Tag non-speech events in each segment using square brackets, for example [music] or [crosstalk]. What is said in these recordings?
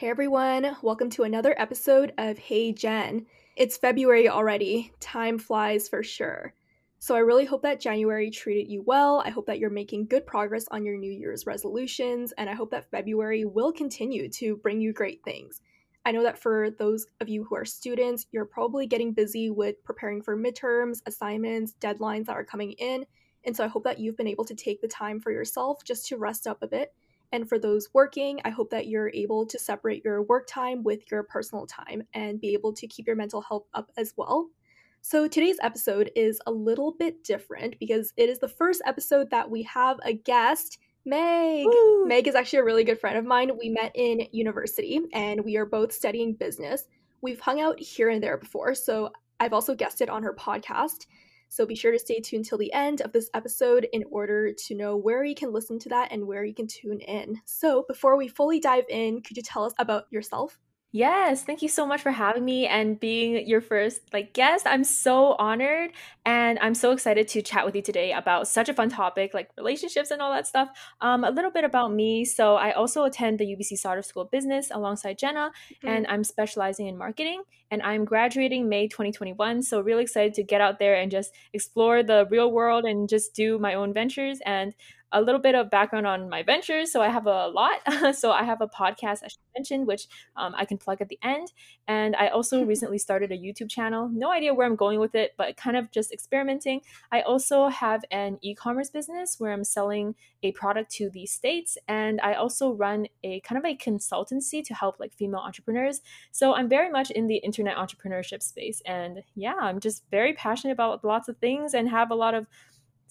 Hey everyone, welcome to another episode of Hey Jen. It's February already. Time flies for sure. So I really hope that January treated you well. I hope that you're making good progress on your New Year's resolutions, and I hope that February will continue to bring you great things. I know that for those of you who are students, you're probably getting busy with preparing for midterms, assignments, deadlines that are coming in. And so I hope that you've been able to take the time for yourself just to rest up a bit. And for those working, I hope that you're able to separate your work time with your personal time and be able to keep your mental health up as well. So today's episode is a little bit different because it is the first episode that we have a guest Meg. Woo. Meg is actually a really good friend of mine. We met in university and we are both studying business. We've hung out here and there before, so I've also guested on her podcast. So be sure to stay tuned till the end of this episode in order to know where you can listen to that and where you can tune in. So before we fully dive in, could you tell us about yourself? Yes, thank you so much for having me and being your first like guest. I'm so honored and I'm so excited to chat with you today about such a fun topic like relationships and all that stuff. Um, a little bit about me. So I also attend the UBC Sauder School of Business alongside Jenna, mm-hmm. and I'm specializing in marketing. And I'm graduating May 2021. So really excited to get out there and just explore the real world and just do my own ventures and a little bit of background on my ventures. So I have a lot. [laughs] so I have a podcast, as I mentioned, which um, I can plug at the end. And I also [laughs] recently started a YouTube channel. No idea where I'm going with it, but kind of just experimenting. I also have an e commerce business where I'm selling a product to the States. And I also run a kind of a consultancy to help like female entrepreneurs. So I'm very much in the internet entrepreneurship space. And yeah, I'm just very passionate about lots of things and have a lot of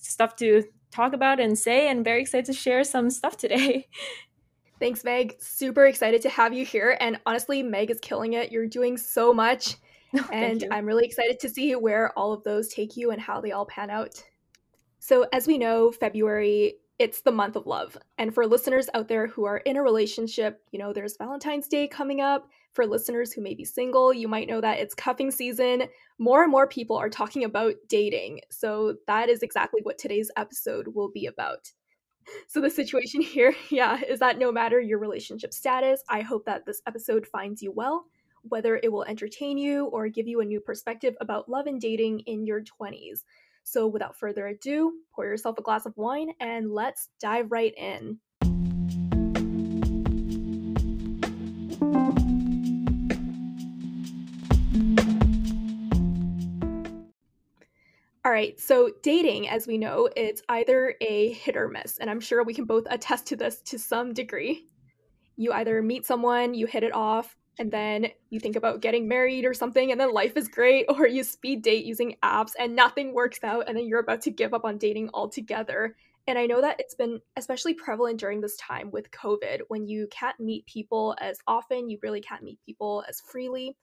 stuff to talk about and say, and very excited to share some stuff today. [laughs] Thanks, Meg. Super excited to have you here. And honestly, Meg is killing it. You're doing so much. [laughs] Oh, and I'm really excited to see where all of those take you and how they all pan out. So, as we know, February, it's the month of love. And for listeners out there who are in a relationship, you know, there's Valentine's Day coming up. For listeners who may be single, you might know that it's cuffing season. More and more people are talking about dating. So that is exactly what today's episode will be about. So the situation [laughs] here, yeah, is that no matter your relationship status, I hope that this episode finds you well, whether it will entertain you or give you a new perspective about love and dating in your 20s. So without further ado, pour yourself a glass of wine and let's dive right in. All right, so dating, as we know, it's either a hit or miss, and I'm sure we can both attest to this to some degree. You either meet someone, you hit it off, and then you think about getting married or something, and then life is great, [laughs] or you speed date using apps and nothing works out, and then you're about to give up on dating altogether. And I know that it's been especially prevalent during this time with COVID when you can't meet people as often, you really can't meet people as freely.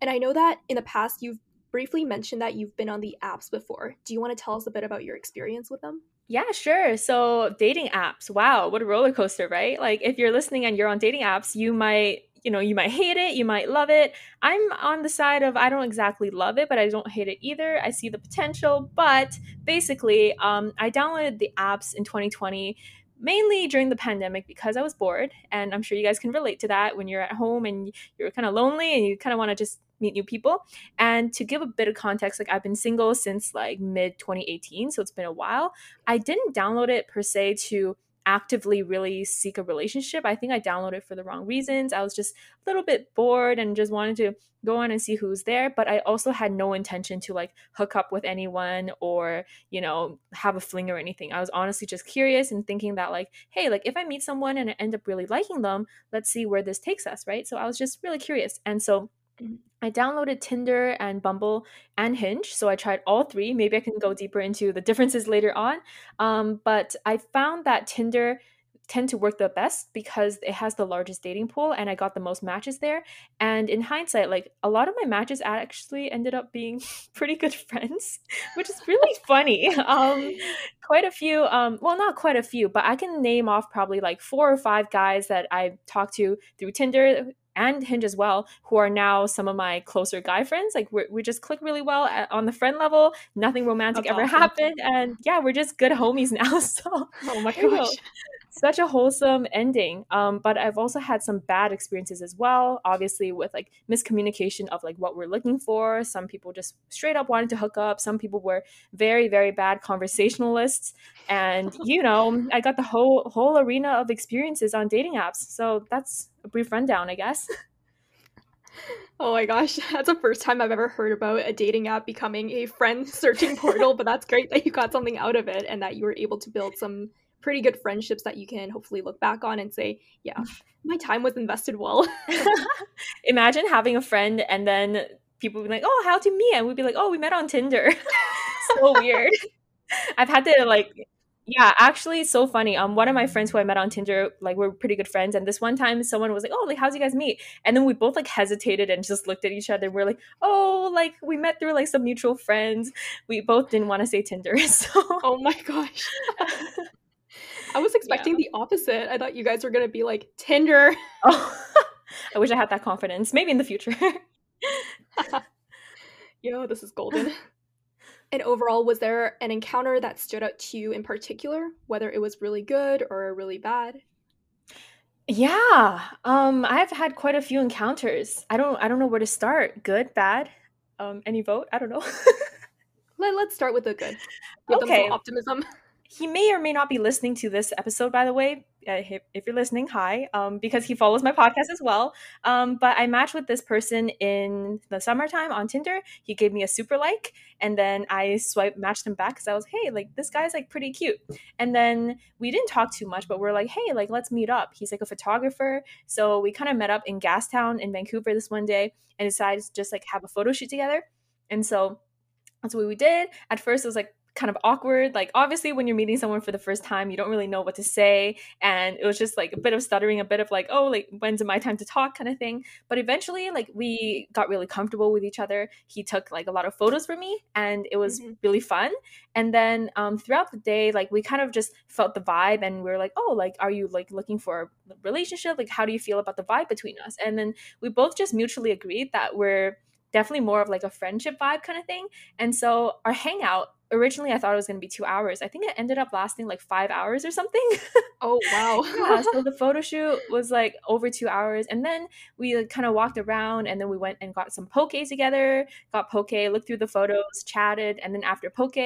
And I know that in the past you've briefly mentioned that you've been on the apps before. Do you want to tell us a bit about your experience with them? Yeah, sure. So, dating apps. Wow, what a roller coaster, right? Like, if you're listening and you're on dating apps, you might, you know, you might hate it, you might love it. I'm on the side of I don't exactly love it, but I don't hate it either. I see the potential, but basically, um, I downloaded the apps in 2020 mainly during the pandemic because I was bored. And I'm sure you guys can relate to that when you're at home and you're kind of lonely and you kind of want to just meet new people. And to give a bit of context, like I've been single since like mid 2018, so it's been a while. I didn't download it per se to actively really seek a relationship. I think I downloaded it for the wrong reasons. I was just a little bit bored and just wanted to go on and see who's there, but I also had no intention to like hook up with anyone or, you know, have a fling or anything. I was honestly just curious and thinking that like, hey, like if I meet someone and I end up really liking them, let's see where this takes us, right? So I was just really curious. And so I downloaded Tinder and Bumble and Hinge. So I tried all three. Maybe I can go deeper into the differences later on. Um, but I found that Tinder tend to work the best because it has the largest dating pool and I got the most matches there. And in hindsight, like a lot of my matches actually ended up being [laughs] pretty good friends, [laughs] which is really funny. [laughs] Um, quite a few, um, well, not quite a few, but I can name off probably like four or five guys that I talked to through Tinder and Hinge as well, who are now some of my closer guy friends. Like we we just click really well at, on the friend level. Nothing romantic That's ever awesome. happened, and yeah, we're just good homies [laughs] now. So oh my [laughs] gosh. such a wholesome ending. Um, but I've also had some bad experiences as well, obviously with like miscommunication of like what we're looking for. Some people just straight up wanted to hook up. Some people were very, very bad conversationalists. And you know, I got the whole whole arena of experiences on dating apps. So that's a brief rundown, I guess. [laughs] Oh my gosh, [laughs] that's the first time I've ever heard about a dating app becoming a friend [laughs] searching portal, but that's great that you got something out of it and that you were able to build some pretty good friendships that you can hopefully look back on and say, yeah, my time was invested well. Imagine having a friend and then people be like, oh, how'd you meet? And we'd be like, oh, we met on Tinder. so weird. I've had to like yeah, actually, so funny. Um, one of my friends who I met on Tinder, like we're pretty good friends, and this one time someone was like, "Oh, like how'd you guys meet?" And then we both like hesitated and just looked at each other. We're like, "Oh, like we met through like some mutual friends." We both didn't want to say Tinder, [laughs] so. Oh my gosh. I was [laughs] expecting yeah. the opposite. I thought you guys were gonna be like Tinder. [laughs] Oh, I wish I had that confidence. Maybe in the future. Yo, this is golden. And overall, was there an encounter that stood out to you in particular, whether it was really good or really bad? Yeah, um, I've had quite a few encounters. I don't, I don't know where to start. Good, bad, um, any vote? I don't know. [laughs] Let, let's start with the good. Give okay. optimism. He may or may not be listening to this episode, by the way. Uh, if you're listening, hi, um, because he follows my podcast as well. Um, but I matched with this person in the summertime on Tinder. He gave me a super like, and then I swipe matched him back because I was, hey, like this guy's like pretty cute. And then we didn't talk too much, but we're like, hey, like let's meet up. He's like a photographer, so we kind of met up in Gastown in Vancouver this one day and decided to just like have a photo shoot together. And so that's what we did. At first, it was like kind of awkward. Like, obviously, when you're meeting someone for the first time, you don't really know what to say. And it was just like a bit of stuttering, a bit of like, oh, like, when's my time to talk kind of thing. But eventually, like, we got really comfortable with each other. He took like a lot of photos for me, and it was mm-hmm. really fun. And then um, throughout the day, like, we kind of just felt the vibe, and we are like, oh, like, are you like looking for a relationship? Like, how do you feel about the vibe between us? And then we both just mutually agreed that we're definitely more of like a friendship vibe kind of thing. And so our hangout originally I thought it was going to be two hours. I think it ended up lasting like five hours or something. Oh wow! [laughs] yeah, so the photo shoot was like over two hours, and then we like, kind of walked around, and then we went and got some poke together. Got poke, looked through the photos, chatted, and then after poke,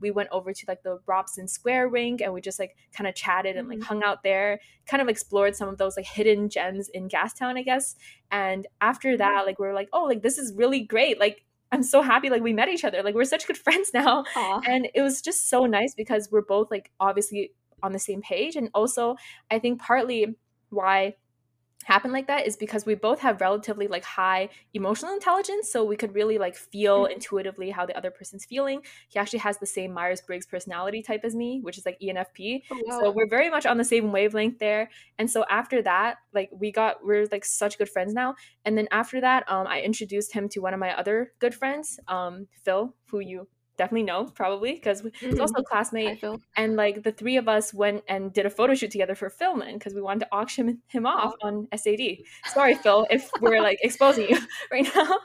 we went over to like the Robson Square rink, and we just like kind of chatted and like mm-hmm. hung out there. Kind of explored some of those like hidden gems in Gastown, I guess. And after that, mm-hmm. like we were like, oh, like this is really great. Like I'm so happy like we met each other. Like we're such good [laughs] friends now. Aww. And it was just so nice because we're both like obviously on the same page and also I think partly why happen like that is because we both have relatively like high emotional intelligence so we could really like feel mm-hmm. intuitively how the other person's feeling he actually has the same myers-briggs personality type as me which is like enfp oh, wow. so we're very much on the same wavelength there and so after that like we got we're like such good friends now and then after that um i introduced him to one of my other good friends um phil who you definitely know probably because mm-hmm. he's also a classmate and like the three of us went and did a photo shoot together for Philman because we wanted to auction him off on sad sorry phil if we're like exposing you [laughs] right now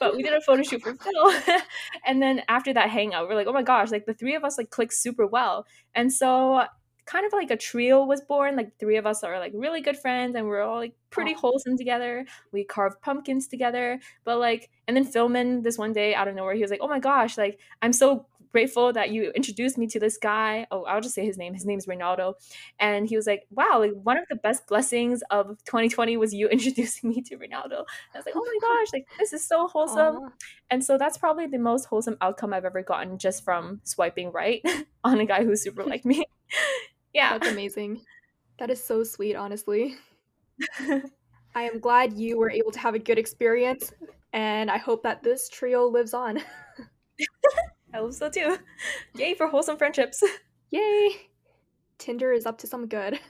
but we did a photo shoot for phil [laughs] and then after that hangout we're like oh my gosh like the three of us like clicked super well. And so kind of like a trio was born. Like three of us are like really good friends and we're all like pretty wholesome together. We carved pumpkins together. But like and then Philman this one day out of nowhere, he was like, Oh my gosh, like I'm so grateful that you introduced me to this guy. Oh, I'll just say his name. His name is Reynaldo. And he was like, Wow, like one of the best blessings of 2020 was you [laughs] introducing me to Reynaldo. I was like, Oh my [laughs] gosh, like this is so wholesome. Aww. And so that's probably the most wholesome outcome I've ever gotten just from swiping right [laughs] on a guy who's super like me. Yeah. That's amazing. That is so sweet, honestly. [laughs] I am glad you were able to have a good experience, and I hope that this trio lives on. [laughs] I hope so too. Yay for wholesome friendships. Yay! Tinder is up to some good.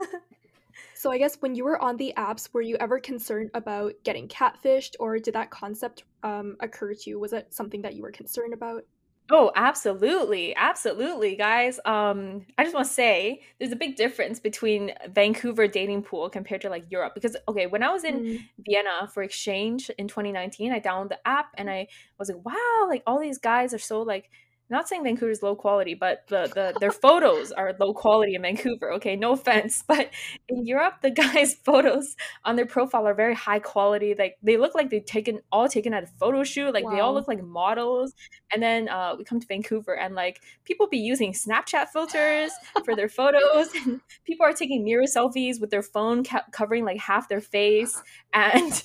[laughs] so, I guess when you were on the apps, were you ever concerned about getting catfished, or did that concept um, occur to you? Was it something that you were concerned about? Oh, absolutely. Absolutely, guys. Um, I just want to say there's a big difference between Vancouver dating pool compared to like Europe because okay, when I was in mm. Vienna for exchange in 2019, I downloaded the app and I was like, wow, like all these guys are so like not saying Vancouver's low quality, but the, the their [laughs] photos are low quality in Vancouver. Okay, no offense, [laughs] but in Europe, the guys' [laughs] photos on their profile are very high quality. Like they look like they've taken all taken at a photo shoot. Like wow. they all look like models. And then uh, we come to Vancouver, and like people be using Snapchat filters for their photos, and people are taking mirror selfies with their phone ca- covering like half their face, and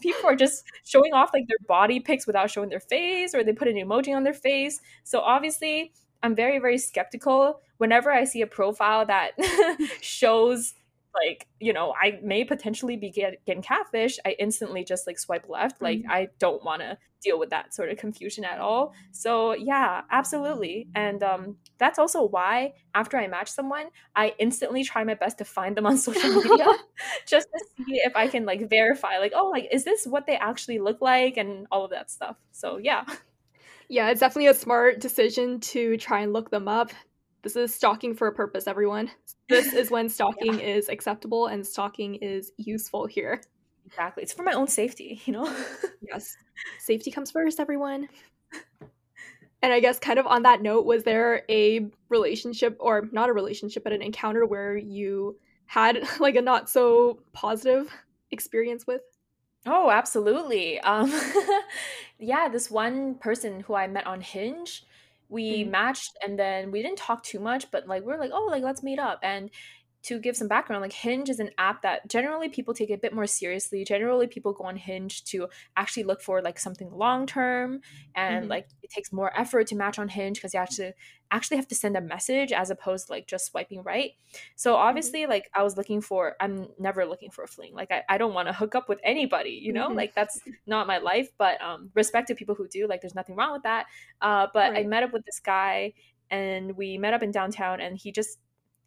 people are just showing off like their body pics without showing their face, or they put an emoji on their face. So obviously, I'm very, very skeptical whenever I see a profile that [laughs] shows like you know i may potentially be get, getting catfish i instantly just like swipe left. Like mm-hmm. i don't want to deal with that sort of confusion at all. So yeah absolutely. And um, that's also why after i match someone i instantly try my best to find them on [laughs] social media [laughs] just to see if i can like verify like oh like is this what they actually look like? and all of that stuff. So yeah yeah, it's definitely a smart decision to try and look them up. This is stalking for a purpose, everyone. This is when [laughs] stalking yeah. is acceptable and stalking is useful here. Exactly. It's for my own safety, you know? [laughs] yes. Safety comes first, everyone. And I guess, kind of on that note, was there a relationship, or not a relationship, but an encounter where you had [laughs] like a not so positive experience with? Oh, absolutely. Um, yeah, this one person who I met on Hinge, we mm-hmm. matched and then we didn't talk too much, but like we are like, oh, like let's meet up. And to give some background, like Hinge is an app that generally people take a bit more seriously. Generally, people go on Hinge to actually look for like something long term, and mm-hmm. like it takes more effort to match on Hinge because you actually actually have to send a message as opposed to like just swiping right. So mm-hmm. obviously, mm-hmm. like I was looking for, I'm never looking for a fling. Like I, I don't want to hook up with anybody, you know, mm-hmm. like that's not my life. But um, respect to people who do. Like there's nothing wrong with that. Uh, but right. I met up with this guy and we met up in downtown and he just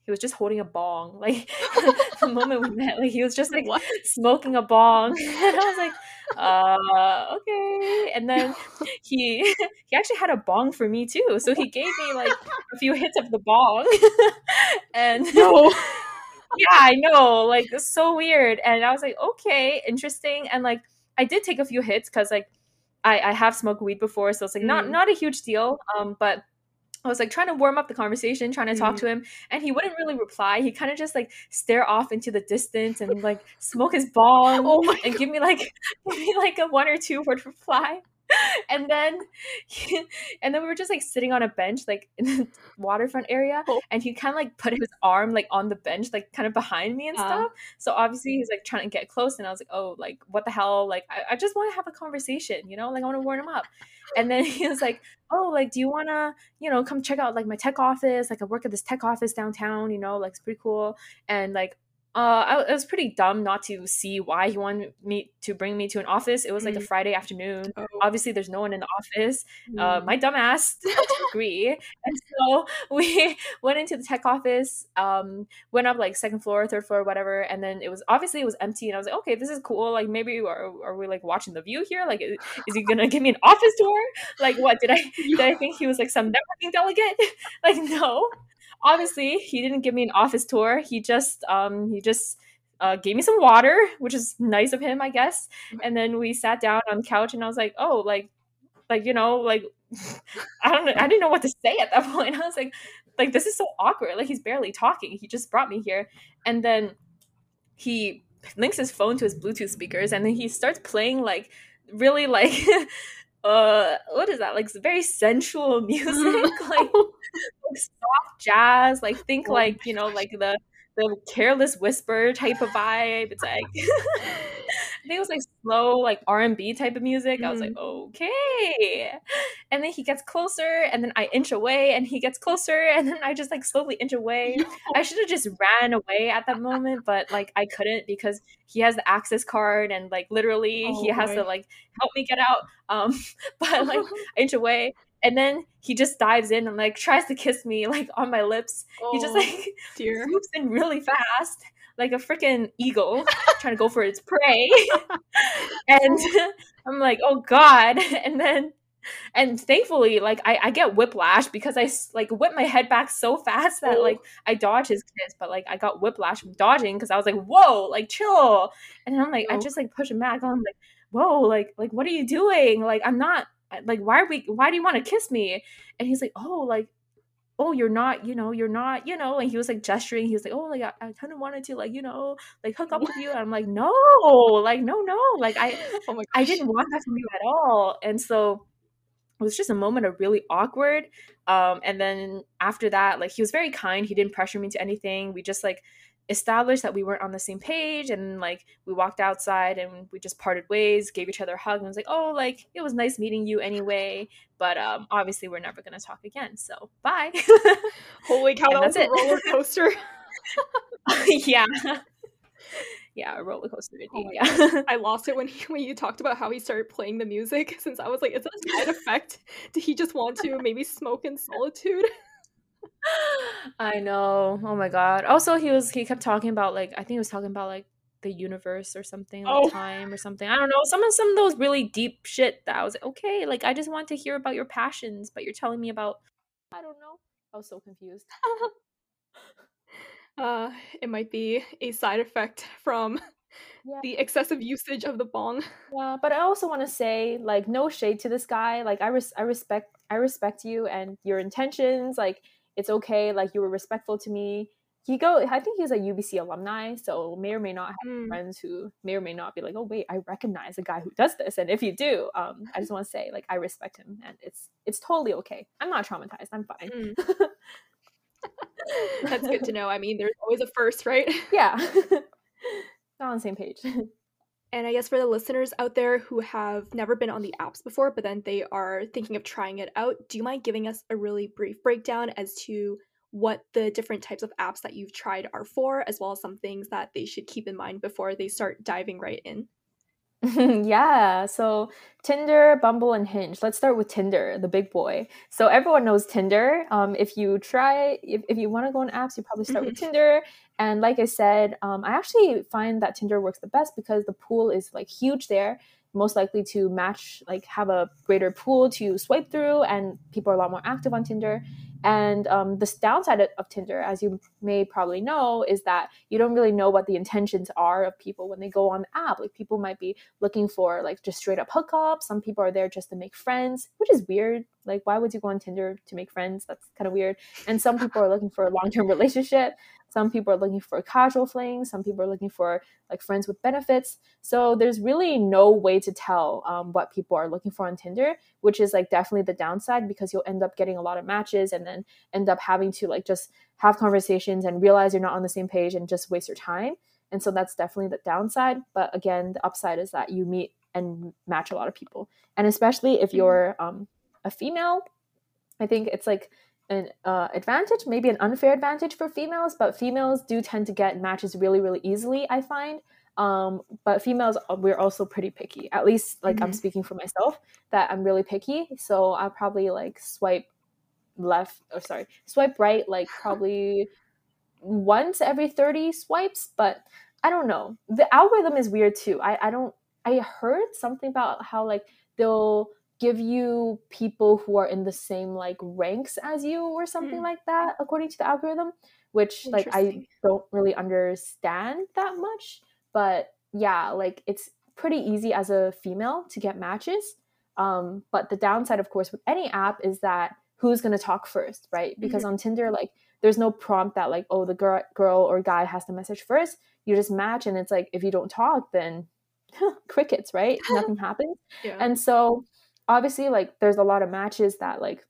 he was just holding a bong. [laughs] Like [laughs] the moment we met, like he was just like what? smoking a bong. [laughs] and I was like, uh, okay. And then he he actually had a bong for me too. So he gave me like a few hits of the bong. and no. yeah, I know. Like it's so weird. And I was like, okay, interesting. And like I did take a few hits because like I, I have smoked weed before, so it's like mm. not not a huge deal. Um, but I was like trying to warm up the conversation, trying to talk mm-hmm. to him, and he wouldn't really reply. He kind of just like stare off into the distance and like smoke his bong [laughs] oh and [laughs] give me like [laughs] give me like a one or two word reply. [laughs] and then he, [laughs] and then we were just like sitting on a bench like in the waterfront area oh. and he kind of like put his arm like on the bench like kind of behind me and uh. stuff. So obviously he's like trying to get close and i was like oh like what the hell? Like i, I just want to have a conversation you know? Like i want to warm him up. And then [laughs] he was like oh like do you want to you know come check out like my tech office? Like i work at this tech office downtown you know? Like it's pretty cool. And like uh, I, it was pretty dumb not to see why he wanted me to bring me to an office. It was like mm. a Friday afternoon. Oh. Obviously, there's no one in the office. Uh, mm. Uh, my dumbass [laughs] [laughs] to agree, and so [laughs] we went into the tech office. Um, went up like second floor, third floor, whatever, and then it was obviously it was empty, and I was like, okay, this is cool. Like maybe are, are we like watching the view here? Like, is, is he gonna give me an office tour? Like, what did I did I think he was like some networking delegate? like, no obviously he didn't give me an office tour. He just um he just uh, gave me some water, which is nice of him, I guess. And then we sat down on the couch, and I was like, oh, like, like you know, like [laughs] I don't know, I didn't know what to say at that [laughs] point. I was like, like this is so awkward. Like he's barely talking. He just brought me here, and then he links his phone to his Bluetooth speakers, and then he starts playing like really like [laughs] uh what is that like very sensual music like like soft jazz, like think oh like you know like the the careless whisper type of vibe. It's like [laughs] I think it was like slow, like R and B type of music. Mm. I was like, mm-hmm. okay. And then he gets closer, and then I inch away, and he gets closer, [laughs] and then I just like slowly inch away. [laughs] I should have just ran away at that moment, but like I couldn't because he has the access card, and like literally oh, he has boy. to like help me get out. Um, but like I inch away, and then he just dives in and like tries to kiss me like on my lips. Oh, he just oh, like dear. swoops in really fast, like a freaking eagle [laughs] trying to go for its prey. and [laughs] I'm like, oh god. [laughs] And then and thankfully like I, I get whiplash because i like whip my head back so fast that oh. like i dodge his kiss but like i got whiplash from dodging because i was like whoa like chill and i'm like oh. i just like push him back i'm like whoa like like what are you doing like i'm not like why are we why do you want to kiss me? And he's like oh like oh you're not you know you're not you know and he was like gesturing he was like oh like i, I kind of wanted to like you know like hook up with you and i'm like no like no no like i [laughs] oh my i didn't want that from you at all. And so it was just a moment of really awkward um and then after that like he was very kind he didn't pressure me to anything we just like established that we weren't on the same page and like we walked outside and we just parted ways gave each other a hug and was like oh like it was nice meeting you anyway but um obviously we're never gonna talk again so bye. [laughs] Holy cow that was a roller coaster. [laughs] [laughs] Yeah. Yeah a roller coaster oh yeah. i lost it when he when you talked about how he started playing the music since i was like is that a side effect? Did he just want to maybe smoke in solitude I know. Oh my god. Also, he was he kept talking about like I think he was talking about like the universe or something, like oh. time or something. I don't know. Some of some of those really deep shit that I was like, okay, like I just want to hear about your passions, but you're telling me about I don't know. I was so confused. [laughs] uh, it might be a side effect from yeah. the excessive usage of the bong. Yeah, but I also want to say like no shade to this guy. Like I res- I respect I respect you and your intentions. Like it's okay like you were respectful to me. He go i think he's a ubc alumni so may or may not have mm. friends who may or may not be like oh wait i recognize a guy who does this and if you do um i just [laughs] want to say like i respect him and it's it's totally okay. I'm not traumatized i'm fine. Mm. [laughs] that's good to know. I mean there's always a first right? Yeah. [laughs] Not on the same page and I guess for the listeners out there who have never been on the apps before, but then they are thinking of trying it out, do you mind giving us a really brief breakdown as to what the different types of apps that you've tried are for, as well as some things that they should keep in mind before they start diving right in? [laughs] yeah. So Tinder, Bumble, and Hinge. Let's start with Tinder, the big boy. So everyone knows Tinder. Um, if you try, if, if you want to go on apps, you probably start with mm-hmm. Tinder. And like I said, um, I actually find that Tinder works the best because the pool is like huge there most likely to match like have a greater pool to swipe through and people are a lot more active on tinder and um, the downside of Tinder, as you may probably know, is that you don't really know what the intentions are of people when they go on the app. Like people might be looking for like just straight up hookups. Some people are there just to make friends, which is weird. Like why would you go on Tinder to make friends? That's kind of weird. And some people are looking for a long term [laughs] relationship. Some people are looking for casual fling. Some people are looking for like friends with benefits. So there's really no way to tell um, what people are looking for on Tinder, which is like definitely the downside because you'll end up getting a lot of matches and then end up having to like just have conversations and realize you're not on the same page and just waste your time. And so that's definitely the downside. But again, the upside is that you meet and match a lot of people. And especially if mm-hmm. you're um, a female, I think it's like an uh, advantage, maybe an unfair advantage for females, but females do tend to get matches really, really easily, I find. Um, but females, uh, we're also pretty picky. At least, like, mm-hmm. I'm speaking for myself, that I'm really picky. So I'll probably like swipe left, or sorry, swipe right, like, [laughs] probably once every 30 swipes. But I don't know. The algorithm is weird too. I, I don't, I heard something about how, like, they'll give you people who are in the same like ranks as you or something mm. like that according to the algorithm which like i don't really understand that much but yeah like it's pretty easy as a female to get matches um, but the downside of course with any app is that who's going to talk first right because mm-hmm. on tinder like there's no prompt that like oh the girl, girl or guy has to message first you just match and it's like if you don't talk then [laughs] crickets right nothing [laughs] happens yeah. and so obviously like there's a lot of matches that like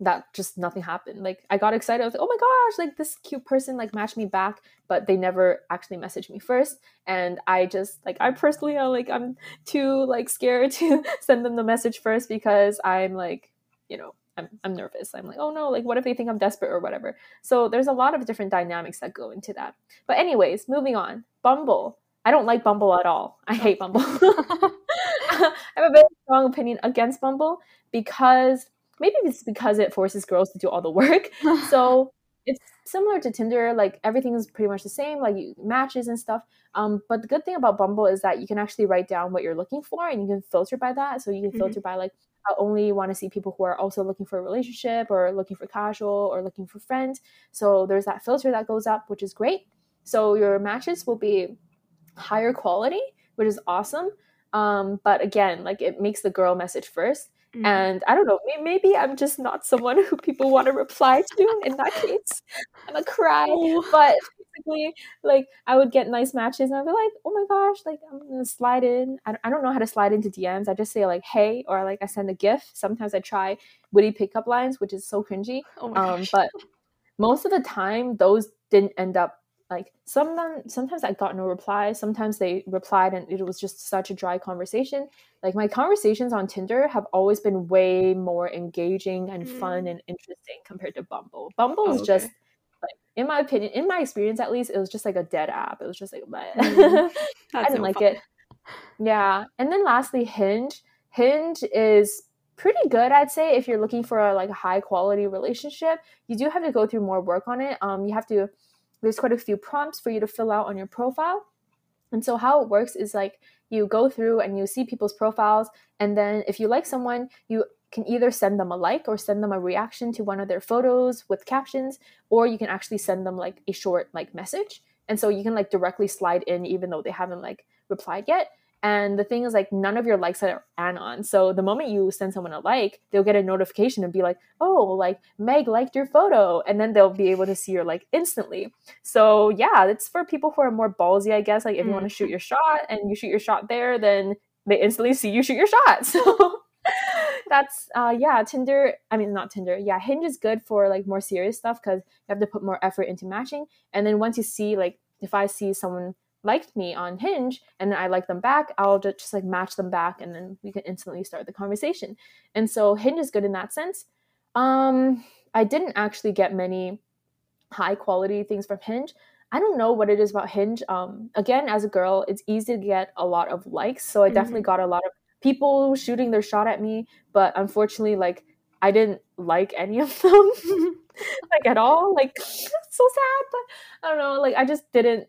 that just nothing happened. Like I got excited. I was like, oh my gosh, like this cute person like matched me back, but they never actually messaged me first. And I just like I personally uh, like I'm too like scared [laughs] to send them the message first because I'm like, you know, I'm I'm nervous. I'm like, oh no, like what if they think I'm desperate or whatever. So there's a lot of different dynamics that go into that. But anyways, moving on. Bumble. I don't like Bumble at all. I hate Bumble. [laughs] [laughs] I have a very strong opinion against Bumble because maybe it's because it forces girls to do all the work. [laughs] so it's similar to Tinder, like everything is pretty much the same, like you, matches and stuff. Um, but the good thing about Bumble is that you can actually write down what you're looking for and you can filter by that. So you can mm-hmm. filter by like I only want to see people who are also looking for a relationship or looking for casual or looking for friends. So there's that filter that goes up, which is great. So your matches will be higher quality, which is awesome. Um, but again, like it makes the girl message first. Mm. And I don't know, maybe I'm just not someone [laughs] who people want to reply to in that [laughs] case. I'm a cry. Oh. But basically, like, I would get nice matches and I'd be like, oh my gosh, like, I'm gonna slide in. I, I don't know how to slide into DMs. I just say, like, hey, or like I send a GIF. Sometimes I try witty pickup lines, which is so cringy. Oh um, but most of the time, those didn't end up like sometimes sometimes I got no reply. Sometimes they replied and it was just such a dry conversation. Like my conversations on Tinder have always been way more engaging and mm. fun and interesting compared to Bumble. Bumble is oh, okay. just like in my opinion, in my experience at least, it was just like a dead app. It was just like mm. [laughs] I didn't like fun. it. Yeah. And then lastly, Hinge. Hinge is pretty good i'd say if you're looking for a like a high quality relationship you do have to go through more work on it um you have to there's quite a few prompts for you to fill out on your profile. And so how it works is like you go through and you see people's profiles and then if you like someone, you can either send them a like or send them a reaction to one of their photos with captions or you can actually send them like a short like message. And so you can like directly slide in even though they haven't like replied yet. And the thing is, like, none of your likes are anon. So the moment you send someone a like, they'll get a notification and be like, oh, like, Meg liked your photo. And then they'll be able to see your like instantly. So yeah, it's for people who are more ballsy, I guess. Like, if you want to shoot mm-hmm. your shot and you shoot your shot there, then they instantly see you shoot your shot. [laughs] So that's uh yeah tinder i mean not tinder yeah hinge is good for like more serious stuff because you have to put more effort into matching and then once you see like if i see someone liked me on Hinge and then I like them back, I'll just, like match them back and then we can instantly start the conversation. And so Hinge is good in that sense. Um, I didn't actually get many high quality things from Hinge. I don't know what it is about Hinge. Um, again, as a girl, it's easy to get a lot of likes. So I mm-hmm. definitely got a lot of people shooting their shot at me. But unfortunately, like I didn't like any of them, [laughs] like at all. Like so sad, but I don't know. Like I just didn't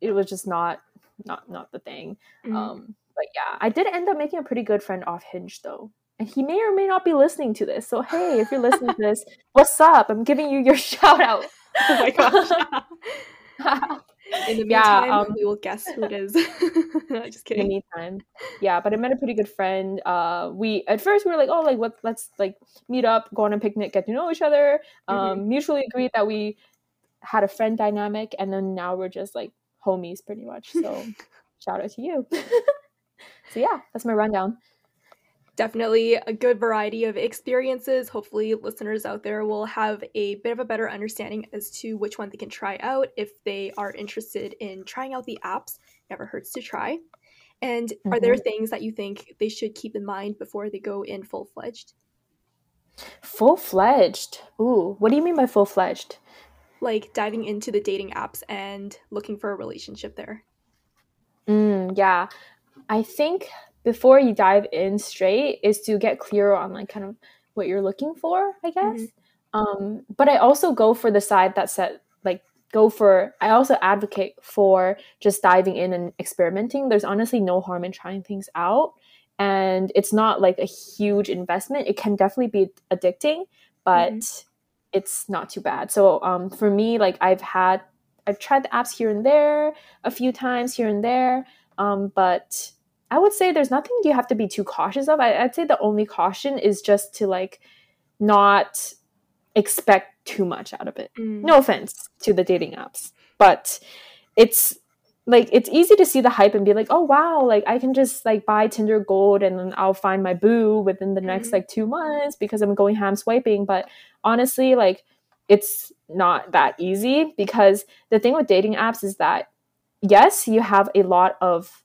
it was just not not not the thing. Mm-hmm. Um, but yeah, I did end up making a pretty good friend off Hinge though. And he may or may not be listening to this. So hey, if you're listening to this, [laughs] what's up? I'm giving you your [laughs] shout out. Oh my gosh. [laughs] In the meantime, yeah, um, we will guess who it is. Just kidding. In the meantime, yeah, but I met a pretty good friend. Uh, we at first we were like, oh, like what? Let's like meet up, go on a picnic, get to know each other. Um, mm-hmm. Mutually agreed that we had a friend dynamic, and then now we're just like homies pretty much. So [laughs] shout out to you. [laughs] so yeah, that's my rundown. Definitely a good variety of experiences. Hopefully, listeners out there will have a bit of a better understanding as to which one they can try out if they are interested in trying out the apps. Never hurts to try. And mm-hmm. are there mm-hmm. things that you think they should keep in mind before they go in full fledged? Full fledged? Ooh, what do you mean by full fledged? Like diving into the dating apps and looking for a relationship there? Mm, yeah. I think before you dive in straight is to get clear on like kind of what you're looking for, I guess. Mm-hmm. Um, but I also go for the side that said like go for I also advocate for just diving in and experimenting. There's honestly no harm in trying things out. And it's not like a huge investment. It can definitely be addicting, but mm-hmm it's not too bad. So um, for me, like I've had, I've tried the apps here and there a few times here and there, um, but I would say there's nothing you have to be too cautious of. I, would say the only caution is just to like not expect too much out of it. Mm. No offense to the dating apps, but it's like it's easy to see the hype and be like, oh wow, like I can just like buy Tinder Gold and then I'll find my boo within the next mm-hmm. like two months because I'm going ham swiping. But honestly, like it's not that easy because the thing with dating apps is that yes, you have a lot of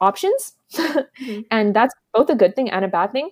options, mm-hmm. [laughs] and that's both a good thing and a bad thing.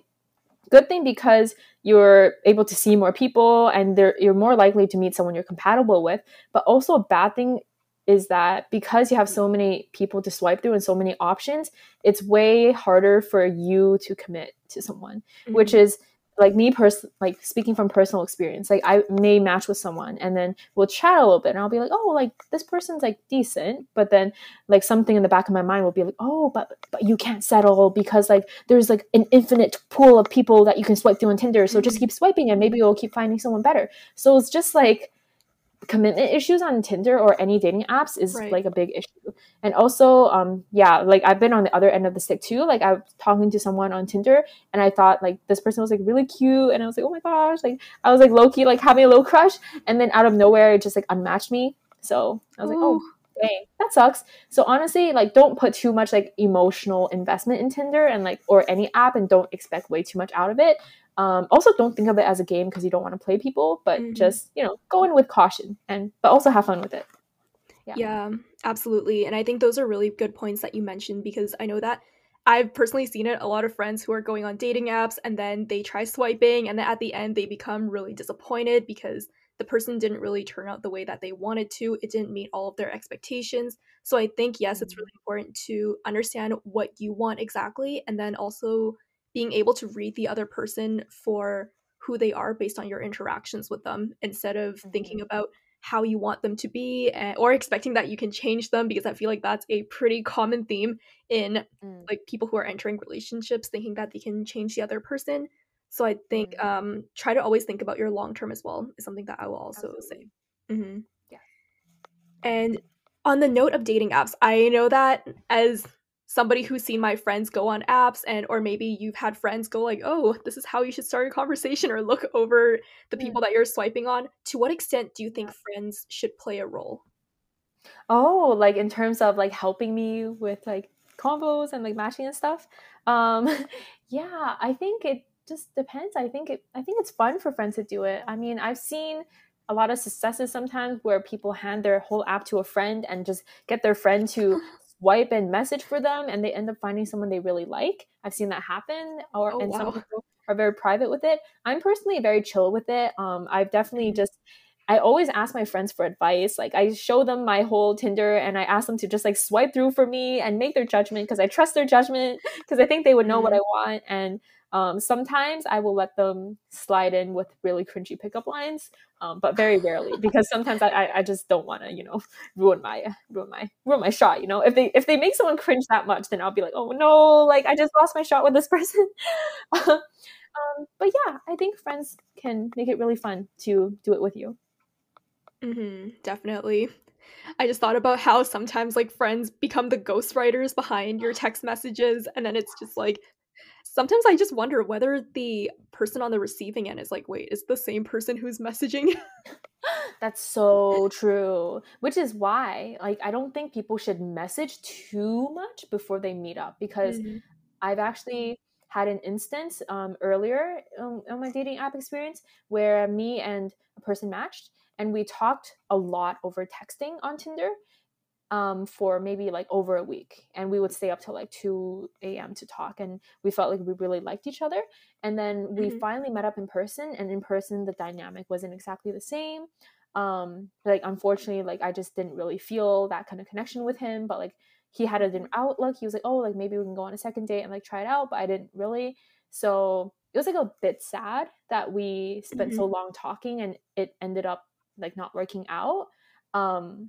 Good thing because you're able to see more people and you're more likely to meet someone you're compatible with, but also a bad thing is that because you have so many people to swipe through and so many options, it's way harder for you to commit to someone, mm-hmm. which is like me person like speaking from personal experience like i may match with someone and then we'll chat a little bit and i'll be like oh like this person's like decent but then like something in the back of my mind will be like oh but but you can't settle because like there's like an infinite pool of people that you can swipe through on tinder so mm-hmm. just keep swiping and maybe you'll keep finding someone better so it's just like commitment issues on Tinder or any dating apps is right. like a big issue. And also, um, yeah, like I've been on the other end of the stick too. Like I was talking to someone on Tinder and I thought like this person was like really cute and I was like, oh my gosh, like I was like low key like having a low crush and then out of nowhere it just like unmatched me. So I was Ooh. like, oh dang, that sucks. So honestly, like don't put too much like emotional investment in Tinder and like or any app and don't expect way too much out of it. Um, also, don't think of it as a game because you don't want to play people, but mm-hmm. just you know, go in with caution and but also have fun with it. Yeah. yeah, absolutely. And I think those are really good points that you mentioned because I know that I've personally seen it. A lot of friends who are going on dating apps and then they try swiping, and then at the end they become really disappointed because the person didn't really turn out the way that they wanted to. It didn't meet all of their expectations. So I think, yes, it's mm-hmm. really important to understand what you want exactly and then also being able to read the other person for who they are based on your interactions with them instead of mm-hmm. thinking about how you want them to be and, or expecting that you can change them because i feel like that's a pretty common theme in mm. like people who are entering relationships thinking that they can change the other person so i think mm. um try to always think about your long term as well is something that i will also Absolutely. say mm-hmm. yeah and on the note of dating apps i know that as somebody who's seen my friends go on apps and or maybe you've had friends go like oh this is how you should start a conversation or look over the people that you're swiping on to what extent do you think friends should play a role? Oh like in terms of like helping me with like combos and like matching and stuff? Um [laughs] yeah i think it just depends. I think it i think it's fun for friends to do it. I mean i've seen a lot of successes sometimes where people hand their whole app to a friend and just get their friend to [gasps] [laughs] swipe and message for them and they end up finding someone they really like. I've seen that happen or oh, and wow. some people are very private with it. I'm personally very chill with it. Um I've definitely mm-hmm. just I always ask my friends for advice. Like I show them my whole Tinder and I ask them to just like swipe through for me and make their judgment because I trust their judgment because I think they would know mm-hmm. what I want and um, sometimes I will let them slide in with really cringy pickup lines, um, but very rarely [laughs] because sometimes I, I just don't want to you know [laughs] ruin my ruin my ruin my shot. You know if they if they make someone cringe that much, then I'll be like, oh no, like I just lost my shot with this [laughs] person. um, but yeah, I think friends can make it really fun to do it with you. Mm-hmm, definitely. I just thought about how sometimes like friends become the ghostwriters behind your text messages, and then it's just like sometimes I just wonder whether the person on the receiving end is like, wait, is the same person who's messaging? [laughs] That's so true. Which is why, like, I don't think people should message too much before they meet up because mm-hmm. I've actually had an instance um, earlier um, on my dating app experience where me and a person matched and we talked a lot over texting on Tinder um, for maybe like over a week. And we would stay up till like 2 a.m. to talk. And we felt like we really liked each other. And then we mm-hmm. finally met up in person. And in person, the dynamic wasn't exactly the same. Um, like, unfortunately, like, I just didn't really feel that kind of connection with him. But like, he had a different outlook. He was like, oh, like maybe we can go on a second date and like try it out. But I didn't really. So it was like a bit sad that we spent mm-hmm. so long talking and it ended up like not working out. Um,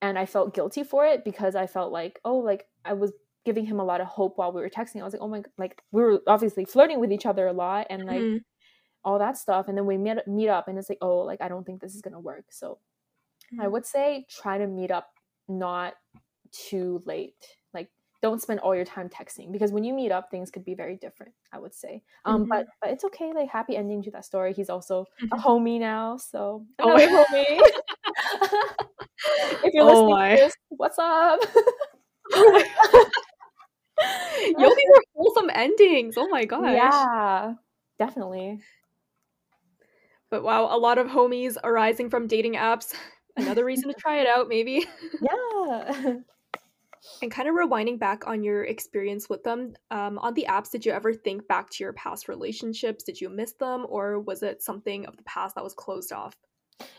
and I felt guilty for it because I felt like, oh, like I was giving him a lot of hope while we were texting. I was like, oh my, like we were obviously flirting with each other a lot and like mm-hmm. all that stuff. And then we meet meet up, and it's like, oh, like I don't think this is gonna work. So mm-hmm. I would say try to meet up not too late. Like don't spend all your time texting because when you meet up, things could be very different. I would say, um, mm-hmm. but but it's okay. Like happy ending to that story. He's also a mm-hmm. homie now, so oh, [laughs] homie. [laughs] [laughs] if you're oh listening my. to this, what's up? [laughs] Yo, these are wholesome endings. Oh my gosh. Yeah, definitely. But wow, a lot of homies arising from dating apps. Another reason to try it out, maybe. [laughs] Yeah. and kind of rewinding back on your experience with them, um, on the apps, did you ever think back to your past relationships? Did you miss them, or was it something of the past that was closed off?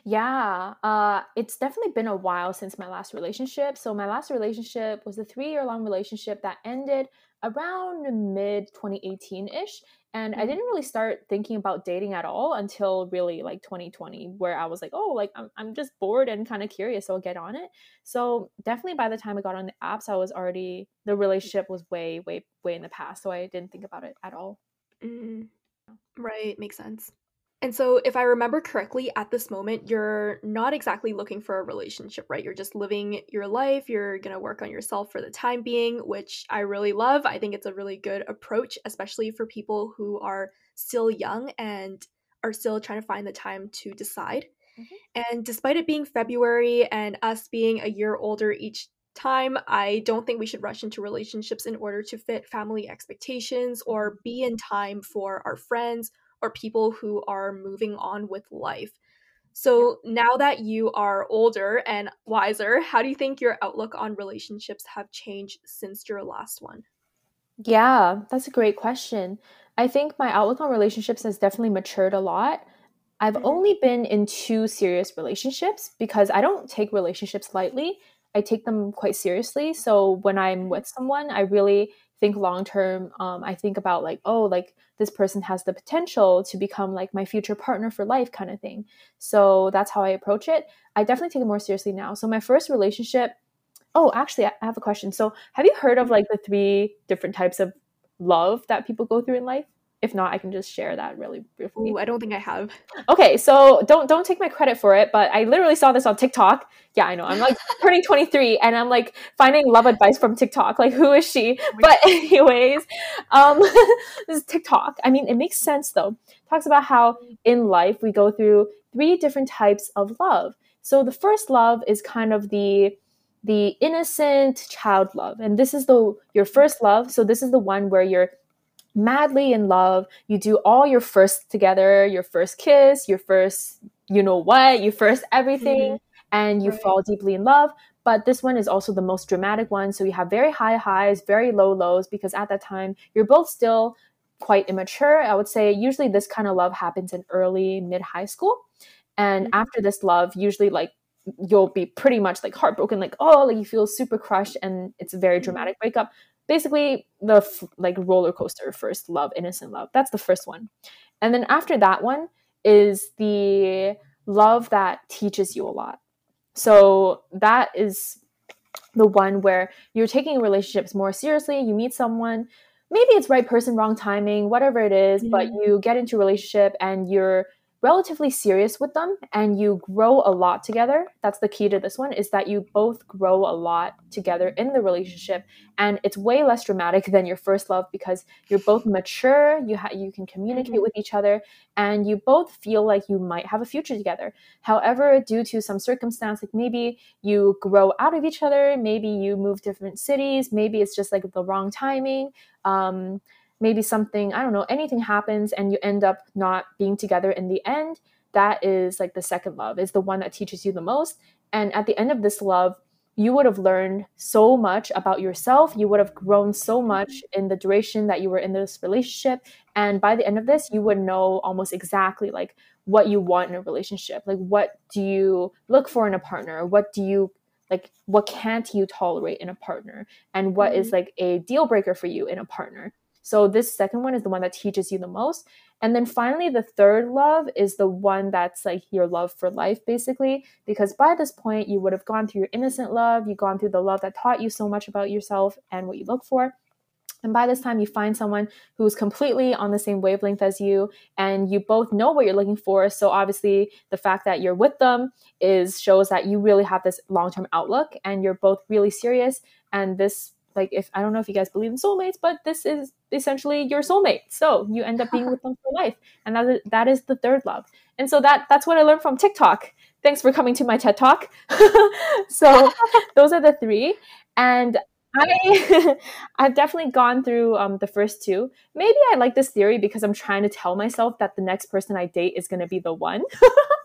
Yeah, uh, it's definitely been a while since my last relationship. So my last relationship was a three-year-long relationship that ended around mid 2018 ish, and I mm-hmm. didn't really start thinking about dating at all until really like 2020, where I was like, oh, like I'm I'm just bored and kind of curious, so I'll get on it. So definitely by the time I got on the apps, I was already the relationship was way way way in the past, so I didn't think about it at all. Mm-hmm. Right, makes sense. And so, if I remember correctly, at this moment, you're not exactly looking for a relationship, right? You're just living your life. You're going to work on yourself for the time being, which I really love. I think it's a really good approach, especially for people who are still young and are still trying to find the time to decide. Mm-hmm. And despite it being February and us being a year older each time, I don't think we should rush into relationships in order to fit family expectations or mm-hmm. be in time for our friends or people who are moving on with life. So now that you are older and wiser, how do you think your outlook on relationships have changed since your last one? Yeah, that's a great question. I think my outlook on relationships has definitely matured a lot. I've mm-hmm. only been in two serious relationships because I don't take relationships lightly. I take them quite seriously. So when I'm mm-hmm. with someone, I really think long term. Um, I think about like, oh, like this person has the potential to become like my future partner for life kind of thing. So that's how I approach it. I definitely take it more seriously now. So my first relationship, oh, actually, I have a question. So have you heard of like the three different types of love that people go through in life? If not, I can just share that really briefly. Ooh, I don't think I have. Okay, so don't don't take my credit for it, but I literally saw this on TikTok. Yeah, I know. I'm like [laughs] turning 23 and I'm like finding love advice from TikTok. Like who is she? Oh but [laughs] anyways, um [laughs] this is TikTok. I mean, it makes sense though. talks about how in life we go through three different types of love. So the first love is kind of the the innocent child love. And this is the your first love. So this is the one where you're madly in love. You do all your first together, your first kiss, your first, you know what, your first everything, mm-hmm. and you right. fall deeply in love. But this one is also the most dramatic one. So you have very high highs, very low lows, because at that time, you're both still quite immature. I would say usually this kind of love happens in early, mid high school. And mm-hmm. after this love, usually like you'll be pretty much like heartbroken, like, oh, like you feel super crushed and it's a very mm-hmm. dramatic breakup basically the like roller coaster first love innocent love. That's the first one. And then after that one is the love that teaches you a lot. So that is the one where you're taking relationships more seriously you meet someone maybe it's right person wrong timing whatever it is, mm-hmm. but you get into a relationship and you're relatively serious with them and you grow a lot together that's the key to this one is that you both grow a lot together in the relationship and it's way less dramatic than your first love because you're both mature you ha- you can communicate mm-hmm. with each other and you both feel like you might have a future together however due to some circumstance like maybe you grow out of each other maybe you move different cities maybe it's just like the wrong timing um, maybe something, I don't know, anything happens and you end up not being together in the end, that is like the second love, is the one that teaches you the most. And at the end of this love, you would have learned so much about yourself. You would have grown so much in the duration that you were in this relationship. And by the end of this, you would know almost exactly like what you want in a relationship. Like, what do you look for in a partner? What do you like? What can't you tolerate in a partner? And what mm-hmm. is like a deal breaker for you in a partner? So this second one is the one that teaches you the most. And then finally, the third love is the one that's like your love for life, basically, because by this point, you would have gone through your innocent love, you've gone through the love that taught you so much about yourself and what you look for. And by this time, you find someone who's completely on the same wavelength as you, and you both know what you're looking for. So obviously, the fact that you're with them is shows that you really have this long-term outlook, and you're both really serious. And this like if I don't know if you guys believe in soulmates, but this is essentially your soulmate. So you end up being [laughs] with them for life, and that is, that is the third love. And so that that's what I learned from TikTok. Thanks for coming to my TED Talk. [laughs] so [laughs] those are the three, and I I've definitely gone through um, the first two. Maybe I like this theory because I'm trying to tell myself that the next person I date is going to be the one.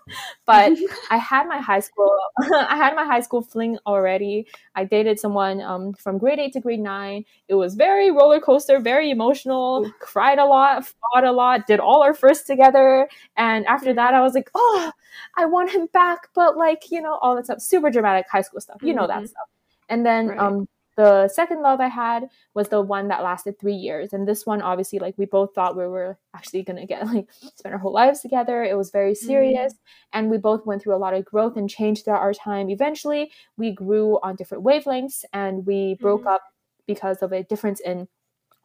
[laughs] but [laughs] I had my high school [laughs] I had my high school fling already. I dated someone um, from grade 8 to grade 9. It was very roller coaster, very emotional, cried a lot, fought a lot, did all our first together. And after that I was like, "Oh, I want him back." But like, you know, all that stuff, super dramatic high school stuff. You know mm-hmm. that stuff. And then right. um the second love I had was the one that lasted three years. And this one, obviously, like we both thought we were actually going to get [laughs] like spend our whole lives together. It was very mm-hmm. serious. Mm-hmm. And we both went through a lot of growth and change throughout our time. Eventually, we grew on different wavelengths and we broke mm-hmm. up because of a difference in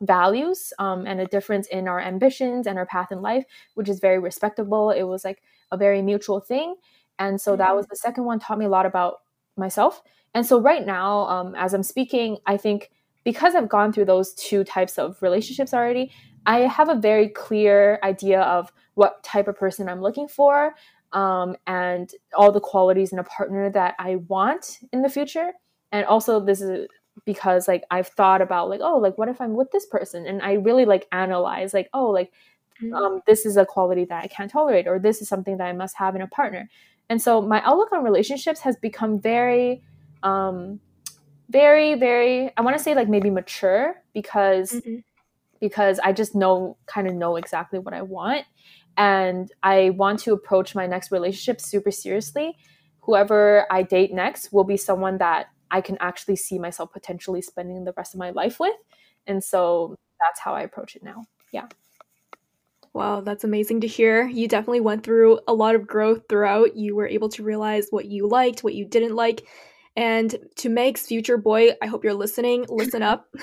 values um, and a difference in our ambitions and our path in life, which is very respectable. It was like a very mutual thing. And so mm-hmm. that was the second one, taught me a lot about myself. And so right now, um, as I'm speaking, I think because I've gone through those two types of relationships already, I have a very clear idea of what type of person I'm looking for um, and all the qualities in a partner that I want in the future. And also, this is because like I've thought about like, oh, like what if I'm with this person? And I really like analyze like, oh, like mm-hmm. um, this is a quality that I can't tolerate, or this is something that I must have in a partner. And so my outlook on relationships has become very, um, very, very, I want to say like maybe mature because mm-hmm. because I just know kind of know exactly what I want and I want to approach my next relationship super seriously. Whoever I date next will be someone that I can actually see myself potentially spending the rest of my life with. And so that's how I approach it now. Yeah. Wow, that's amazing to hear. You definitely went through a lot of growth throughout. You were able to realize what you liked, what you didn't like. And to Meg's future boy, I hope you're listening. Listen up. [laughs]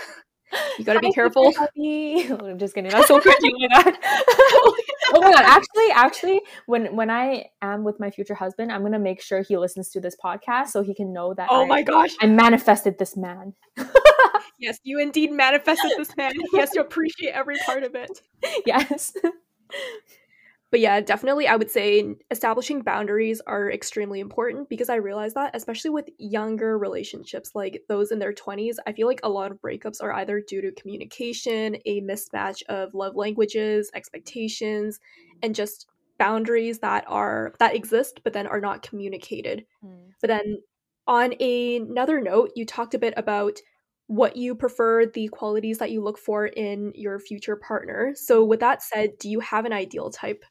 You gotta be careful. [laughs] Oh, I'm just kidding. That's so cringy. Oh my god. [laughs] oh my god. Actually, actually, when when I am with my future husband, I'm gonna make sure he listens to this podcast so he can know that. Oh I, my gosh! I manifested this man. yes, you indeed manifested this man. He has to appreciate every part of it. Yes but yeah, definitely, I would say establishing boundaries are extremely important because I realize that, especially with younger relationships like those in their 20s, I feel like a lot of breakups are either due to communication, a mismatch of love languages, expectations, and just boundaries that are that exist but then are not communicated. Mm. But then on a, another note, you talked a bit about what you prefer, the qualities that you look for in your future partner. So, with that said, do you have an ideal type?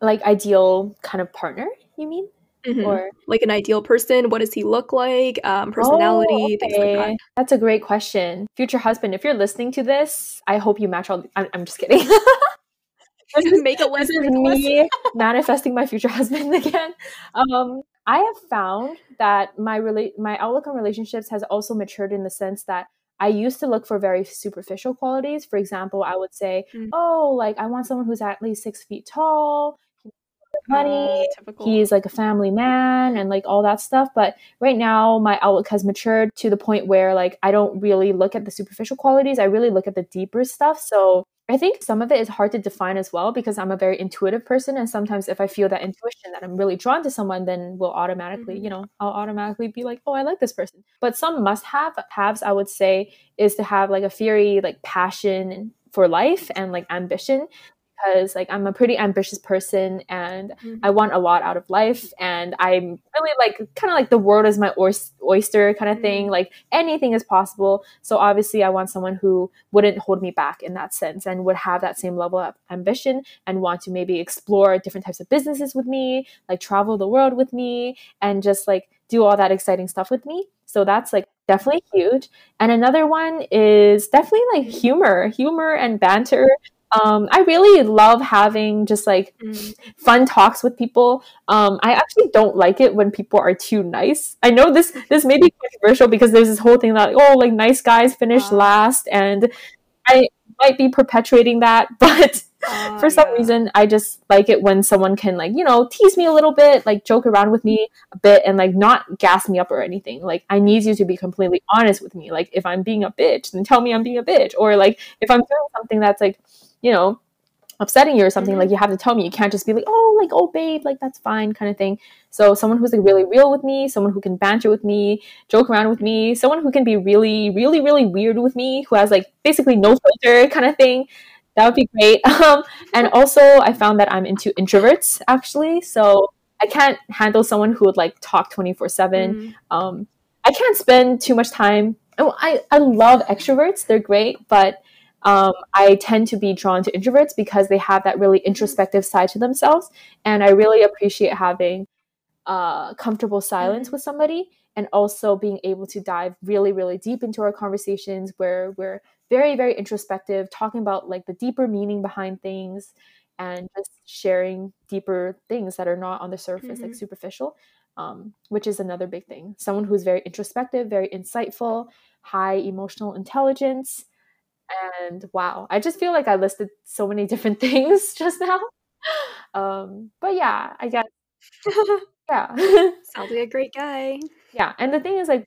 Like ideal kind of partner you mean mm-hmm. or like an ideal person what does he look like um, personality oh, okay. like that that's a great question future husband if you're listening to this i hope you match all i'm, I'm just kidding [laughs] [laughs] make a list. This is me [laughs] manifesting my future husband again. Um, I have found that my rela- my outlook on relationships has also matured in the sense that I used to look for very superficial qualities. For example, I would say, mm. "Oh, like I want someone who's at least six feet tall money. Uh, he's like a family man and like all that stuff. But right now, my outlook has matured to the point where like I don't really look at the superficial qualities. I really look at the deeper stuff. So I think some of it is hard to define as well because I'm a very intuitive person. And sometimes if I feel that intuition that I'm really drawn to someone, then we'll automatically, mm-hmm. you know, I'll automatically be like, oh, I like this person. But some must have haves, I would say, is to have like a very like passion for life and like ambition because like I'm a pretty ambitious person and mm-hmm. I want a lot out of life and I'm really like kind of like the world is my oyster kind of mm-hmm. thing like anything is possible so obviously I want someone who wouldn't hold me back in that sense and would have that same level of ambition and want to maybe explore different types of businesses with me like travel the world with me and just like do all that exciting stuff with me so that's like definitely huge and another one is definitely like humor humor and banter um, I really love having just like mm. fun talks with people. Um, I actually don't like it when people are too nice. I know this this may be [laughs] controversial because there's this whole thing that oh like nice guys finish last, and I might be perpetuating that, [laughs] but uh, for some yeah. reason I just like it when someone can like you know tease me a little bit, like joke around with me a bit, and like not gas me up or anything. Like I need you to be completely honest with me. Like if I'm being a bitch, then tell me I'm being a bitch, or like if I'm doing something that's like you know, upsetting you or something, mm-hmm. like you have to tell me. You can't just be like, oh, like, oh, babe, like that's fine, kind of thing. So someone who's like really real with me, someone who can banter with me, joke around with me, someone who can be really, really, really weird with me, who has like basically no filter kind of thing. That would be great. [laughs] Um, and also, I found that I'm into introverts actually. So I can't handle someone who would like talk 24 7. Mm-hmm. Um, I can't spend too much time. Oh, I, I love extroverts, they're great, but um, I tend to be drawn to introverts because they have that really introspective side to themselves. And I really appreciate having uh, comfortable silence mm-hmm. with somebody and also being able to dive really, really deep into our conversations where we're very, very introspective, talking about like the deeper meaning behind things and just sharing deeper things that are not on the surface, mm-hmm. like superficial, um, which is another big thing. Someone who's very introspective, very insightful, high emotional intelligence And wow, I just feel like I listed so many different [laughs] things just now. Um, but yeah, I guess [laughs] yeah. Sounds like a great guy. Yeah, and the thing is like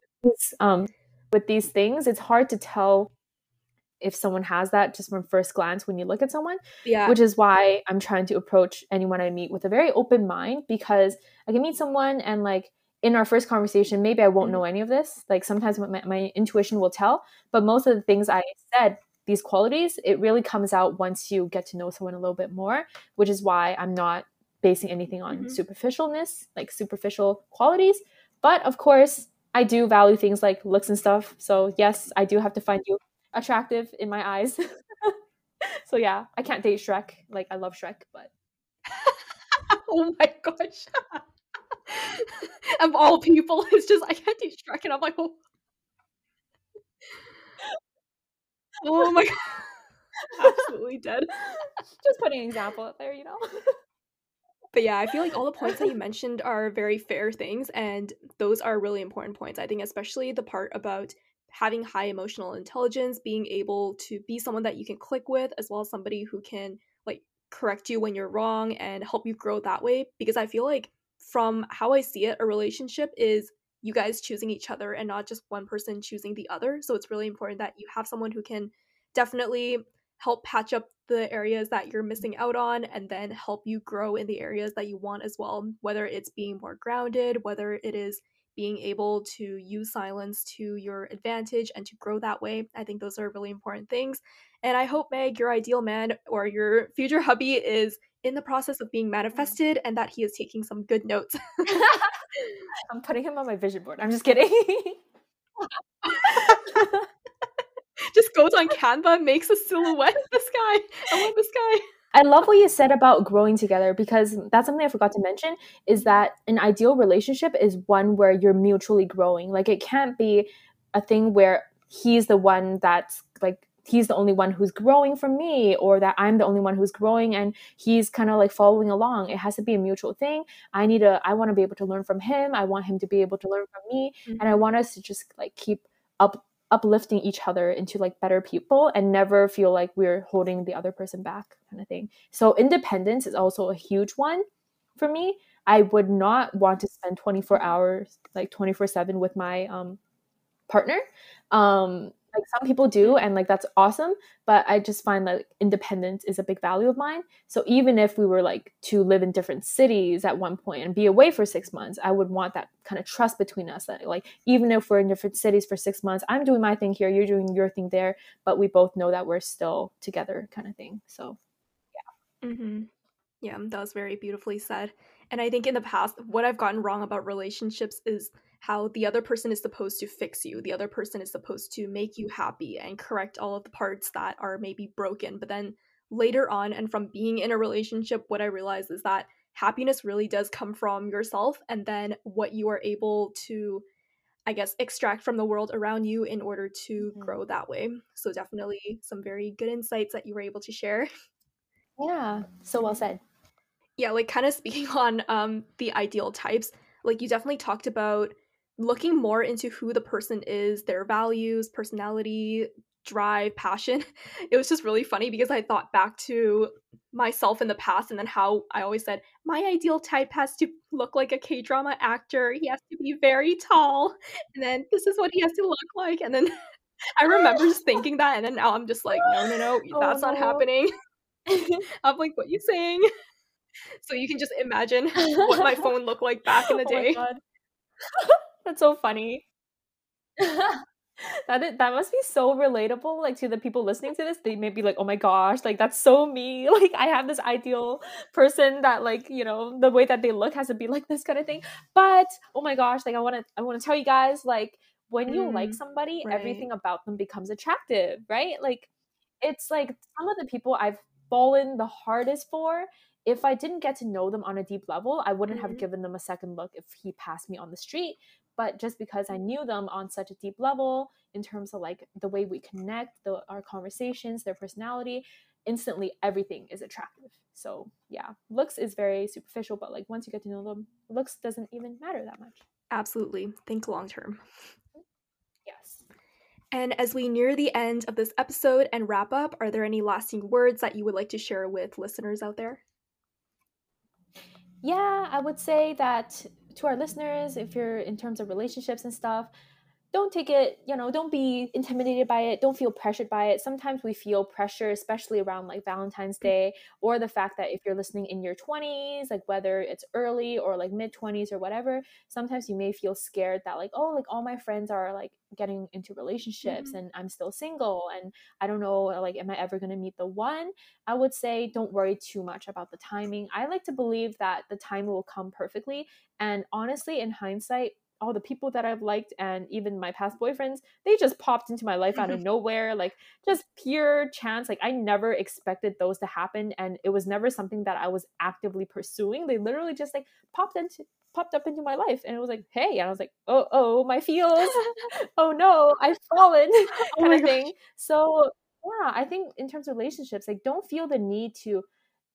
um with these things, it's hard to tell if someone has that just from first glance when you look at someone. Yeah. Which is why I'm trying to approach anyone I meet with a very open mind because I can meet someone and like in our first conversation, maybe I won't mm-hmm. know any of this. Like sometimes my, my intuition will tell, but most of the things I said, these qualities, it really comes out once you get to know someone a little bit more, which is why I'm not basing anything on mm-hmm. superficialness, like superficial qualities. But of course, I do value things like looks and stuff. So yes, I do have to find you attractive in my eyes. [laughs] so yeah, I can't date Shrek. Like I love Shrek, but [laughs] oh my gosh. [laughs] of all people, it's just I can't date Shrek, and I'm like, oh, oh my god, [laughs] absolutely dead. Just putting an example out there, you know. But yeah, I feel like all the points that you mentioned are very fair things, and those are really important points. I think, especially the part about having high emotional intelligence, being able to be someone that you can click with, as well as somebody who can like correct you when you're wrong and help you grow that way. Because I feel like, from how I see it, a relationship is you guys choosing each other and not just one person choosing the other. So it's really important that you have someone who can definitely help patch up the areas that you're mm-hmm. missing out on and then help you grow in the areas that you want as well, whether it's being more grounded, whether it is being able to use silence to your advantage and to grow that way. I think those are really important things. And I hope, Meg, your ideal man or your future [laughs] hubby is in the process of being mm. manifested and that he is taking some good notes. [laughs] I'm putting him on my vision board. I'm just kidding. [laughs] just goes on Canva, makes a silhouette of this guy. I love this guy. I love what you said about growing together because that's something I forgot to mention is that an ideal relationship is one where you're mutually growing. Like it can't be a thing where he's the one that's like he's the only one who's growing from me or that I'm the only one who's growing and he's kind of like following along. It has to be a mutual thing. I need to I want to be able to learn from him. I want him to be able to learn from me mm-hmm. and I want us to just like keep up uplifting each other into like better people and never feel like we're holding the other person back kind of thing. So independence is also a huge one for me. I would not want to spend 24 hours like 24/7 with my um partner. Um like some people do and like that's awesome but i just find that independence is a big value of mine. So even if we were like to live in different cities at one point and be away for six months i would want that kind of trust between us that like even if we're in different cities for six months i'm doing my thing here you're doing your thing there but we both know that we're still together kind of thing so yeah. Mm-hmm. yeah that was very beautifully said. And i think in the past what i've gotten wrong about relationships is how the other person is supposed to fix you. The other person is supposed to make you happy and correct all of the parts that are maybe broken. But then later on, and from being in a relationship, what I realized is that happiness really does come from yourself and then what you are able to, I guess, extract from the world around you in order to mm-hmm. grow that way. So, definitely some very good insights that you were able to share. Yeah, so well said. Yeah, like kind of speaking [laughs] on um the ideal types, like you definitely talked about looking more into who the person is, their values, personality, drive, passion. [laughs] It was just really funny because I thought back to myself in the past and then how I always said, my ideal type has to look like a K drama actor. He has to be very tall. And then this is what he has to look like. And then [laughs] I remember just [laughs] thinking that. And then now I'm just like, no, no, no, that's oh, no. not happening. I'm like, what you saying? So you can just imagine what my phone looked like back in the oh day. That's so funny. that is, that must be so relatable like to the people listening to this they may be like oh my gosh like that's so me [laughs] like i have this ideal person that like you know the way that they look has to be like this kind of thing but oh my gosh like i want to i want to tell you guys like when you mm, like somebody right. everything about them becomes attractive right like it's like some of the people i've fallen the hardest for if I didn't get to know them on a deep level, I wouldn't mm-hmm. have given them a second look if he passed me on the street but just because i knew them on such a deep level in terms of like the way we connect the, our conversations their personality instantly everything is attractive. So yeah looks is very superficial but like once you get to know them looks doesn't even matter that much. Absolutely. Think long term. Yes. And as we near the end of this episode and wrap up, are there any lasting words that you would like to share with listeners out there? Yeah, I would say that to our listeners, if you're in terms of relationships and stuff, don't take it, you know, don't be intimidated by it. Don't feel pressured by it. Sometimes we feel pressure, especially around like Valentine's mm. Day, or the fact that if you're listening in your 20s, like whether it's early or like mid 20s or whatever, sometimes you may feel scared that like, oh, like all my friends are like getting into relationships mm-hmm. and I'm still single and I don't know, like, am I ever going to meet the one? I would say don't worry too much about the timing. I like to believe that the time will come perfectly. And honestly, in hindsight, all the people that I've liked and even my past boyfriends, they just popped into my life out of mm-hmm. nowhere, like just pure chance. Like I never expected those to happen and it was never something that I was actively pursuing. They literally just like popped into popped up into my life and it was like, hey, and I was like, oh oh, my feels. [laughs] oh no, I've fallen [laughs] oh kind of thing. So yeah, I think in terms of relationships, like don't feel the need to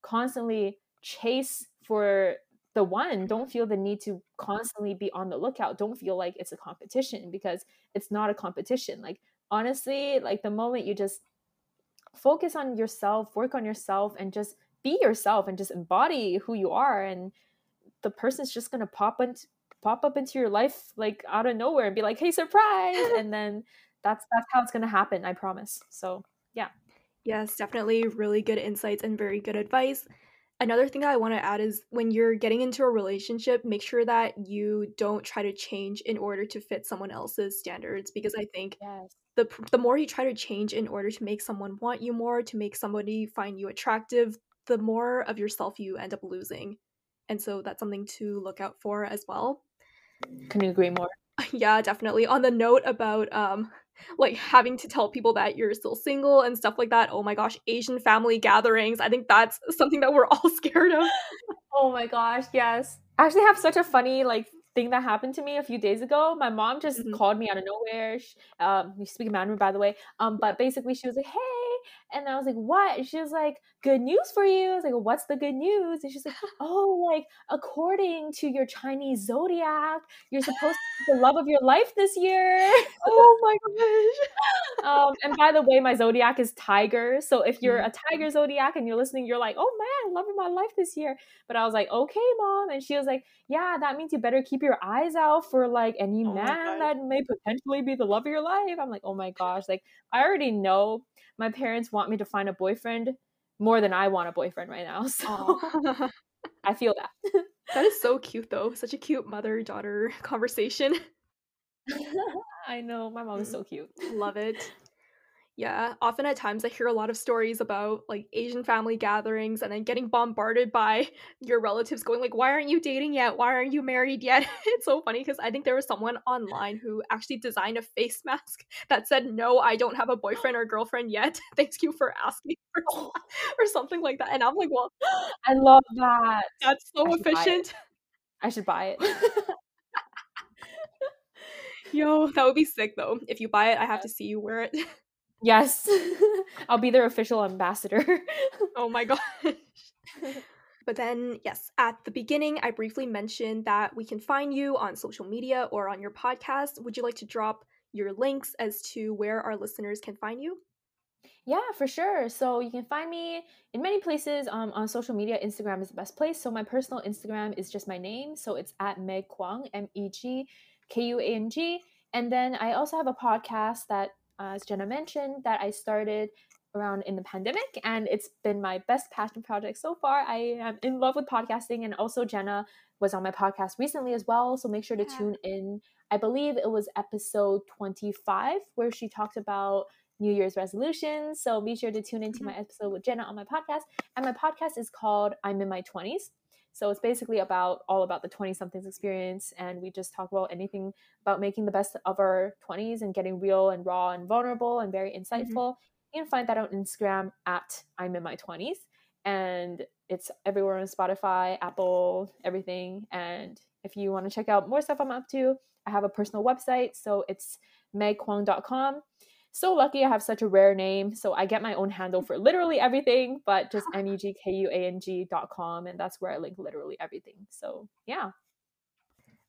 constantly chase for the one don't feel the need to constantly be on the lookout. Don't feel like it's a competition because it's not a competition. Like honestly like the moment you just focus on yourself work on yourself and just be yourself and just embody who you are and the person's just gonna pop into pop up into your life like out of nowhere and be like hey surprise! [laughs] And then that's that's how it's gonna happen i promise. So yeah. Yes definitely really good insights and very good advice Another thing that I want to add is when you're getting into a relationship, make sure that you don't try to change in order to fit someone else's standards because I think yes. the the more you try to change in order to make someone want you more, to make somebody find you attractive, the more of yourself you end up losing. And so that's something to look out for as well. Can you agree more? [laughs] yeah, definitely. On the note about um like having to tell people that you're still single and stuff like that. Oh my gosh, Asian family gatherings. I think that's something that we're all [laughs] scared of. oh my gosh, yes. I actually have such a funny like thing that happened to me a few days ago. My mom just mm-hmm. called me out of nowhere. She, um, you speak Mandarin, by the way. Um, but basically, she was like, "Hey, and I was like, what? And she was like, good news for you. I was like, what's the good news? And she's like, [laughs] oh, like according to your Chinese zodiac, you're supposed to be the love of your life this year. oh my gosh. [laughs] um, and by the way, my zodiac is tiger. So if you're a tiger mm-hmm. zodiac and you're listening, you're like, oh man, love of my life this year. But I was like, okay, mom. And she was like, yeah, that means you better keep your eyes out for like any oh man that may potentially be the love of your life. I'm like, oh my gosh, like I already know my parents want me to find a boyfriend more than I want a boyfriend right now. [laughs] So [laughs] I feel that. that is so cute though. Such a cute mother daughter [laughs] conversation. I know. My mom is so cute. Love it. Yeah, often at times I hear a lot of stories about like Asian family gatherings and then getting bombarded by [laughs] your relatives going like, "Why aren't you dating yet? Why aren't you married yet?" [laughs] it's so funny because I think there was someone online who actually designed a face [laughs] mask that said, "No, I don't have a boyfriend or girlfriend yet. Thank you for asking for oh. or something like that." And I'm like, "Well, [gasps] I love that. [gasps] That's so I efficient." I should buy it. Yo, that would be sick though. If you buy it, I have to see you wear it. Yes. [laughs] I'll be their official ambassador. [laughs] oh my gosh. [laughs] But then, yes, at the beginning, I briefly mentioned that we can find you on social media or on your podcast. Would you like to drop your links as to where our listeners can find you? Yeah, for sure. So you can find me in many places um, on social media. Instagram is the best place. So my personal Instagram is just my name. So it's at Meg Kuang, M E G K U A N G. And then I also have a podcast that as Jenna mentioned, that I started around in the pandemic and it's been my best passion project so far. I am in love with podcasting and also Jenna was on my podcast recently as well, so make sure to yeah. tune in. I believe it was episode 25 where she talked about New Year's resolutions. So be sure to tune into mm-hmm. my episode with Jenna on my podcast. And my podcast is called I'm in my 20s. So it's basically about all about the 20 somethings experience. And we just talk about anything about making the best of our 20s and getting real and raw and vulnerable and very mm-hmm. insightful. Mm-hmm. You can find that on Instagram at I'm in my 20s. And it's everywhere on Spotify, Apple, everything. And if you want to check out more stuff I'm up to, I have a personal website. So it's megkuang.com so lucky I have such a rare name. So I get my own handle for literally everything, but just [laughs] M-E-G-K-U-A-N-G dot com. And that's where I link literally everything. So yeah.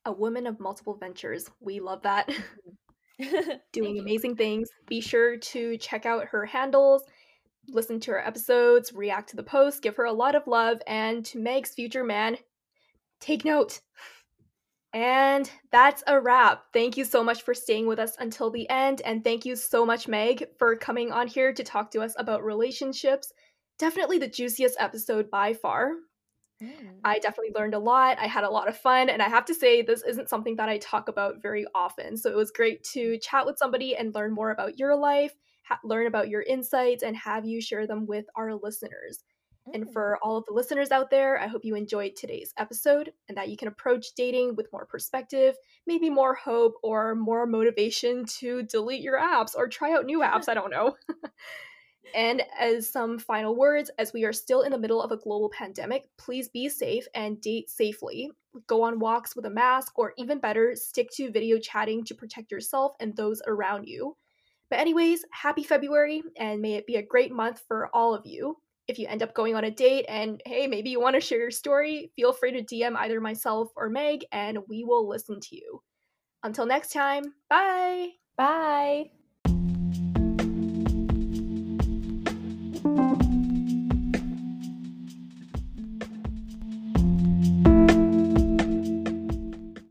A woman of multiple ventures. We love that. Mm-hmm. [laughs] [laughs] doing amazing things. Be sure to check out her handles, listen to her episodes, react to the posts, give her a lot of love, and to Meg's future man, take note. And that's a wrap. Thank you so much for staying with us until the end. And thank you so much, Meg, for coming on here to talk to us about relationships. Definitely the juiciest episode by far. Mm. I definitely learned a lot. I had a lot of fun. And I have to say, this isn't something that I talk about very often. So it was great to chat with somebody and learn more about your life, ha- learn about your insights, and have you share them with our listeners. And mm. for all of the listeners out there, I hope you enjoyed today's episode and that you can approach dating with more perspective, maybe more hope, or more motivation to delete your apps or try out new apps. I don't know. [laughs] and as some final words, as we are still in the middle of a global pandemic, please be safe and date safely. Go on walks with a mask, or even better, stick to video chatting to protect yourself and those around you. But, anyways, happy February, and may it be a great month for all of you if you end up going on a date and hey, maybe you want to share your story, feel free to DM either myself or Meg and we will listen to you. Until next time, bye. Bye.